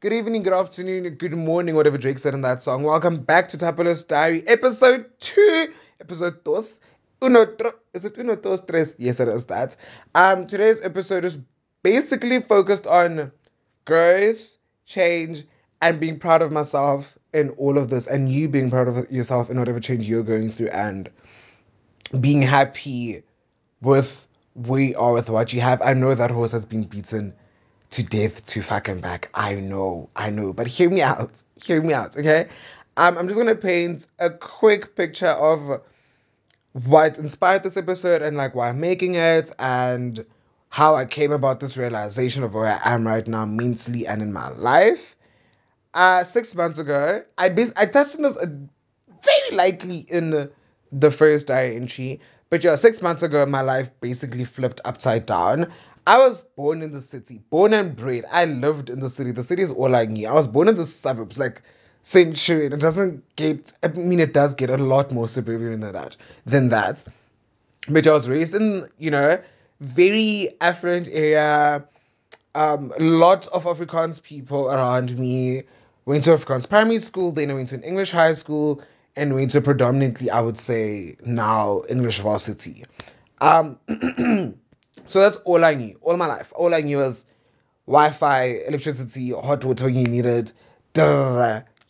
Good evening, good afternoon, good morning, whatever Drake said in that song. Welcome back to Thapelo's Diary, episode two, episode dos. Uno, tro, is it uno, dos, tres? Yes, it is that. Um, today's episode is basically focused on growth, change, and being proud of myself in all of this, and you being proud of yourself in whatever change you're going through, and being happy with where you are with what you have. I know that horse has been beaten to death to fucking back. I know, I know. But hear me out. Hear me out, okay? Um, I'm just gonna paint a quick picture of what inspired this episode and like why I'm making it and how I came about this realization of where I am right now mentally and in my life. Uh, six months ago, I bas- I touched on this uh, very likely in the first diary entry, but yeah, six months ago, my life basically flipped upside down. I was born in the city, born and bred. I lived in the city. The city is all I knew. I was born in the suburbs, like Centurion. It doesn't get. I mean, it does get a lot more suburban than that. Than that. But I was raised in, you know, very affluent area. Um, lot of Afrikaans people around me. Went to Afrikaans primary school. Then I went to an English high school and went to predominantly, I would say, now English varsity. Um. So that's all I knew, all my life. All I knew was Wi-Fi, electricity, hot water when you needed,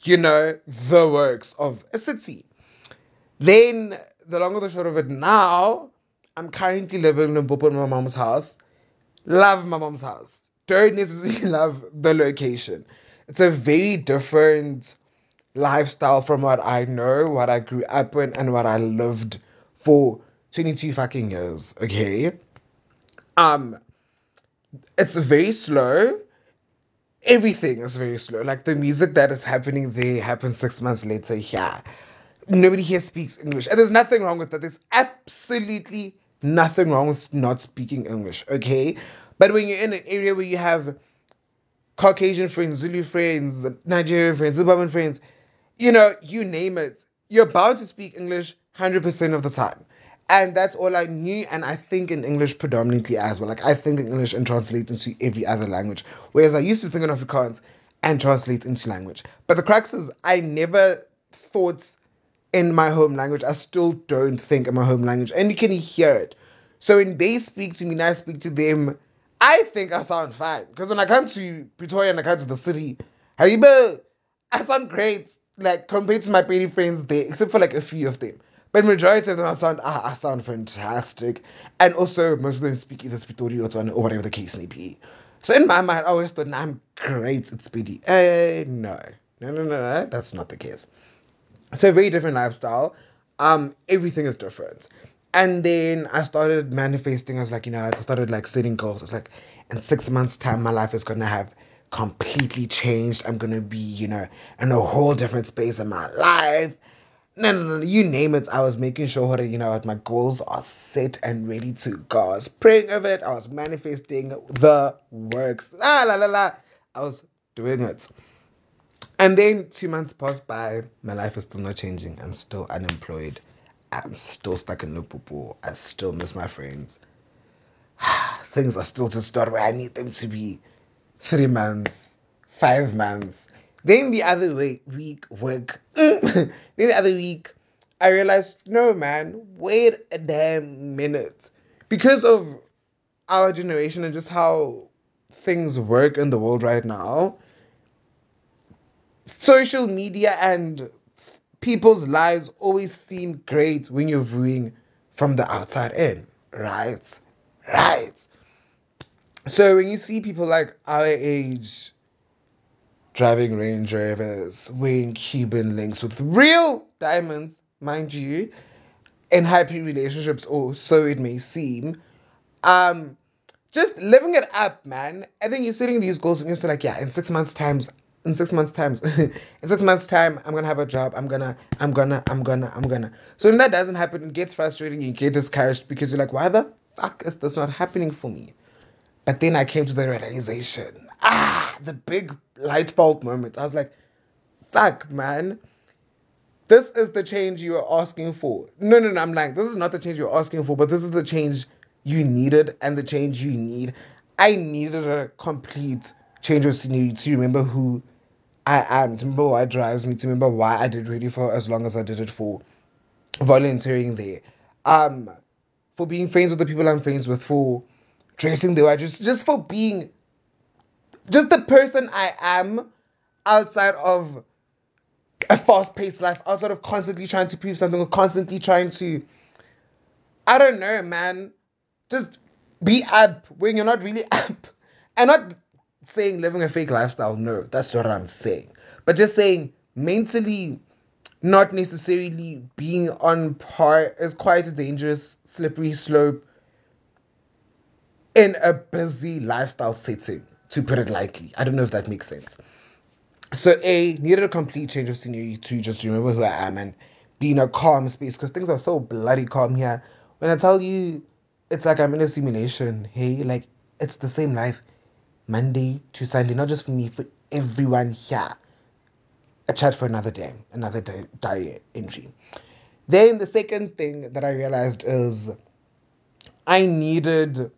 you know, the works of a city. Then the long of the short of it now, I'm currently living in Limpopo in my mom's house. Love my mom's house. Don't necessarily love the location. It's a very different lifestyle from what I know, what I grew up in, and what I lived for 22 fucking years. Okay. Um, it's very slow. Everything is very slow. Like the music that is happening there happens six months later. Yeah. Nobody here speaks English. And there's nothing wrong with that. There's absolutely nothing wrong with not speaking English. Okay. But when you're in an area where you have Caucasian friends, Zulu friends, Nigerian friends, Zimbabwean friends, you know, you name it, you're bound to speak English 100% of the time. And that's all I knew. And I think in English predominantly as well. Like I think in English and translate into every other language. Whereas I used to think in Afrikaans and translate into language. But the crux is I never thought in my home language. I still don't think in my home language. And you can hear it. So when they speak to me and I speak to them, I think I sound fine. Because when I come to Pretoria and I come to the city, Haribo, I sound great. Like compared to my pretty friends there, except for like a few of them. But majority of them I sound ah, I sound fantastic. And also most of them speak either Spitori or whatever the case may be. So in my mind, I always thought, nah, I'm great at Speedy. Eh, no. No, no, no, no. That's not the case. So very different lifestyle. Um, everything is different. And then I started manifesting. I was like, you know, I started like setting goals. It's like in six months' time, my life is gonna have completely changed. I'm gonna be, you know, in a whole different space in my life no, no, no, you name it. I was making sure that, you know, my goals are set and ready to go. I was praying over it. I was manifesting the works. La, la, la, la. I was doing it. And then two months passed by. My life is still not changing. I'm still unemployed. I'm still stuck in Limpopo. I still miss my friends. Things are still just not where I need them to be. Three months, five months then the other week, week work. then the other week, I realized, no, man, wait a damn minute. Because of our generation and just how things work in the world right now, social media and people's lives always seem great when you're viewing from the outside in, right? Right. So when you see people like our age driving Range Rovers, wearing Cuban links with real diamonds, mind you, in happy relationships, or so it may seem. Um, just living it up, man. I think you're setting these goals and you're still like, yeah, in six months' times, in six months' times, in six months' time, I'm gonna have a job. I'm gonna, I'm gonna, I'm gonna, I'm gonna. So when that doesn't happen, it gets frustrating. You get discouraged because you're like, why the fuck is this not happening for me? But then I came to the realization ah, the big light bulb moment. I was like, fuck, man. This is the change you are asking for. No, no, no. I'm like, this is not the change you're asking for, but this is the change you needed and the change you need. I needed a complete change of scenery to remember who I am, to remember what drives me, to remember why I did really for as long as I did it for, volunteering there, um, for being friends with the people I'm friends with, for dressing the way I just just for being just the person I am outside of a fast paced life, outside of constantly trying to prove something or constantly trying to I don't know, man. Just be up when you're not really up. And not saying living a fake lifestyle, no, that's what I'm saying. But just saying mentally not necessarily being on par is quite a dangerous, slippery slope in a busy lifestyle setting, to put it lightly. I don't know if that makes sense. So, A, needed a complete change of scenery to just remember who I am and be in a calm space because things are so bloody calm here. When I tell you it's like I'm in a simulation, hey, like it's the same life Monday to Sunday, not just for me, for everyone here. A chat for another day, another di- diary entry. Then the second thing that I realized is I needed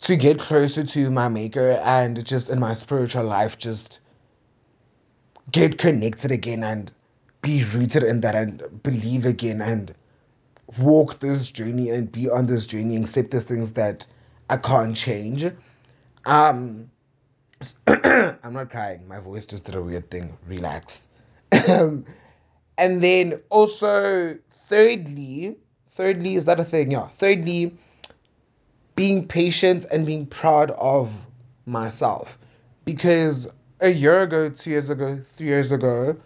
to get closer to my maker and just in my spiritual life, just get connected again and be rooted in that and believe again and walk this journey and be on this journey, accept the things that I can't change. Um, I'm not crying. My voice just did a weird thing. Relax. and then also, thirdly, thirdly, is that a thing? Yeah. Thirdly, being patient and being proud of myself. Because a year ago, two years ago, three years ago,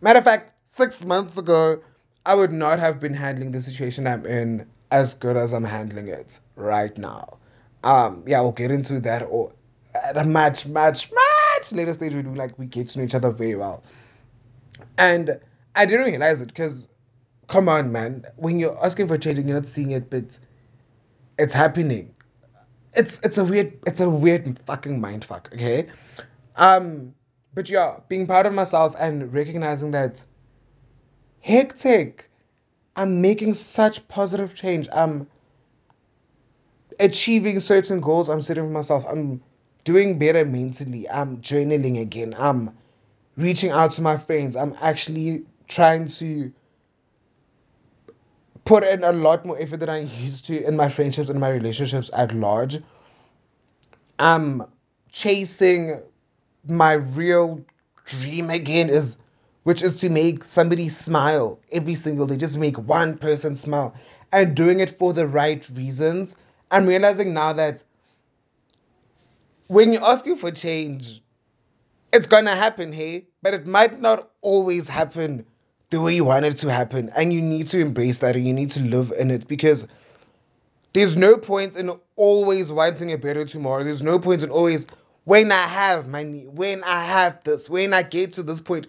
matter of fact, six months ago, I would not have been handling the situation I'm in as good as I'm handling it right now. Um, yeah, we'll get into that or at a much, much, much later stage. We do like we get to know each other very well, and I didn't realize it because, come on, man, when you're asking for change and you're not seeing it, but it's happening. It's it's a weird it's a weird fucking mind fuck. Okay, um, but yeah, being proud of myself and recognizing that hectic. I'm making such positive change. I'm achieving certain goals I'm setting for myself. I'm doing better mentally. I'm journaling again. I'm reaching out to my friends. I'm actually trying to put in a lot more effort than I used to in my friendships and my relationships at large. I'm chasing my real dream again is which is to make somebody smile every single day. Just make one person smile and doing it for the right reasons. I'm realizing now that when you're asking for change it's gonna happen hey? But it might not always happen the way you want it to happen and you need to embrace that and you need to live in it because there's no point in always wanting a better tomorrow. There's no point in always when I have money, when I have this, when I get to this point.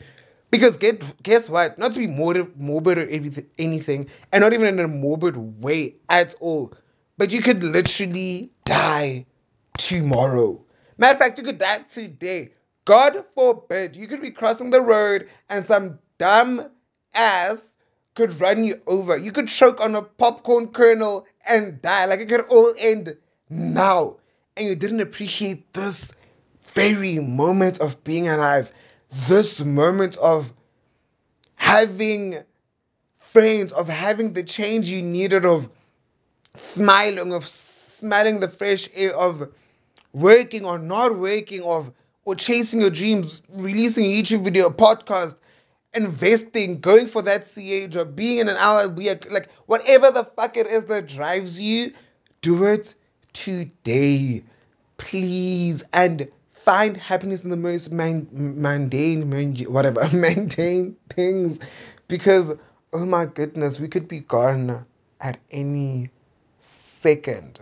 Because get guess what? Not to be morbid, morbid or everything, anything, and not even in a morbid way at all. But you could literally die tomorrow. Matter of fact, you could die today. God forbid, you could be crossing the road and some dumb ass could run you over. You could choke on a popcorn kernel and die. Like it could all end now. And you didn't appreciate this very moment of being alive, this moment of having friends, of having the change you needed, of smiling, of smelling the fresh air, of working or not working, of or chasing your dreams, releasing a YouTube video, a podcast, investing, going for that CA job, being in an hour, be a, like whatever the fuck it is that drives you, do it today, please, and find happiness in the most man, mundane, whatever, mundane things, because oh my goodness, we could be gone at any second.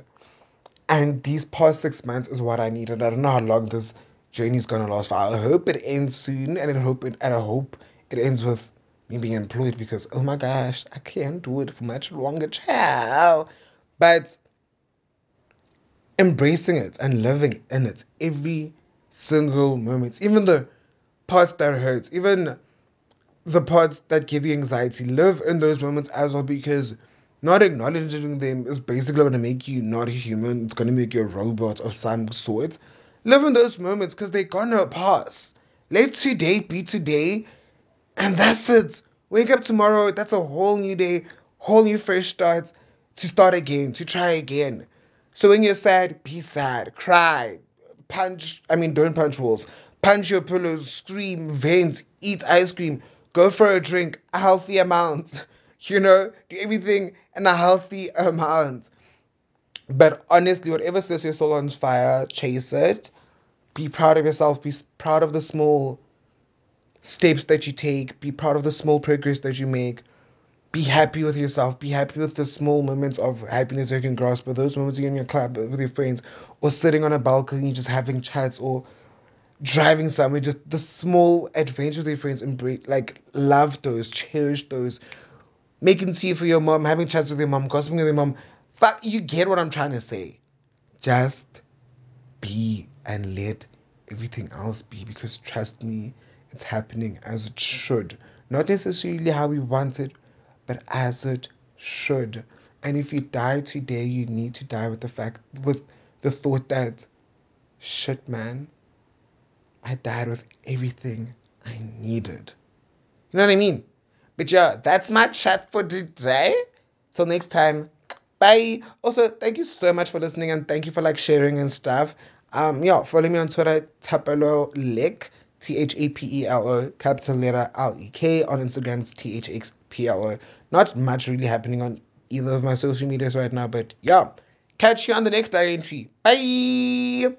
And these past six months is what I needed. I don't know how long this journey is gonna last for. I hope it ends soon, and I hope it, and I hope it ends with me being employed because oh my gosh, I can't do it for much longer, child. But embracing it and living in it every single moment, even the parts that hurt, even the parts that give you anxiety, live in those moments as well because not acknowledging them is basically going to make you not a human. It's going to make you a robot of some sort. Live in those moments because they're gonna pass. Let today be today, and that's it. Wake up tomorrow, that's a whole new day, whole new fresh start to start again, to try again. So when you're sad, be sad, cry, punch, I mean, don't punch walls, punch your pillows, scream, vent, eat ice cream, go for a drink, a healthy amount, you know, do everything in a healthy amount. But honestly, whatever sets your soul on fire, chase it. Be proud of yourself. Be proud of the small steps that you take. Be proud of the small progress that you make. Be happy with yourself. Be happy with the small moments of happiness you can grasp. But those moments you're in your club with your friends, or sitting on a balcony just having chats, or driving somewhere, just the small adventures with your friends. Embrace, like, love those, cherish those. Making tea for your mom, having chats with your mom, gossiping with your mom. Fuck, you get what I'm trying to say. Just be and let everything else be because trust me, it's happening as it should. Not necessarily how we want it, but as it should. And if you die today, you need to die with the fact, with the thought that, shit, man, I died with everything I needed. You know what I mean? But yeah, that's my chat for today. Till next time, bye. Also, thank you so much for listening and thank you for like sharing and stuff. Um, yeah, follow me on Twitter, Thapelo Lek, T H A P E L O, capital letter L E K. On Instagram, it's T H X P L O. Not much really happening on either of my social medias right now, but yeah. Catch you on the next diary entry. Bye.